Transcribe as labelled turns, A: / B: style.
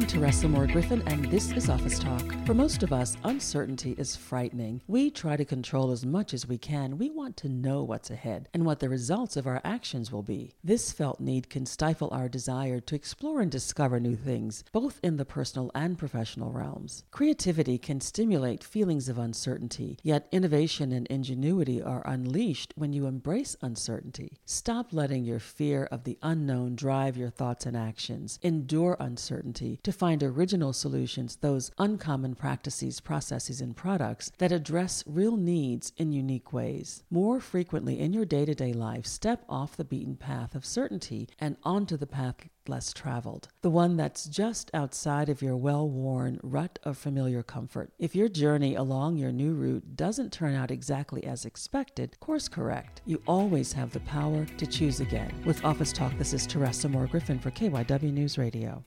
A: I'm Teresa Moore Griffin, and this is Office Talk. For most of us, uncertainty is frightening. We try to control as much as we can. We want to know what's ahead and what the results of our actions will be. This felt need can stifle our desire to explore and discover new things, both in the personal and professional realms. Creativity can stimulate feelings of uncertainty, yet innovation and ingenuity are unleashed when you embrace uncertainty. Stop letting your fear of the unknown drive your thoughts and actions. Endure uncertainty to find original solutions, those uncommon practices, processes, and products that address real needs in unique ways. More frequently in your day to day life, step off the beaten path of certainty and onto the path less traveled, the one that's just outside of your well worn rut of familiar comfort. If your journey along your new route doesn't turn out exactly as expected, course correct. You always have the power to choose again. With Office Talk, this is Teresa Moore Griffin for KYW News Radio.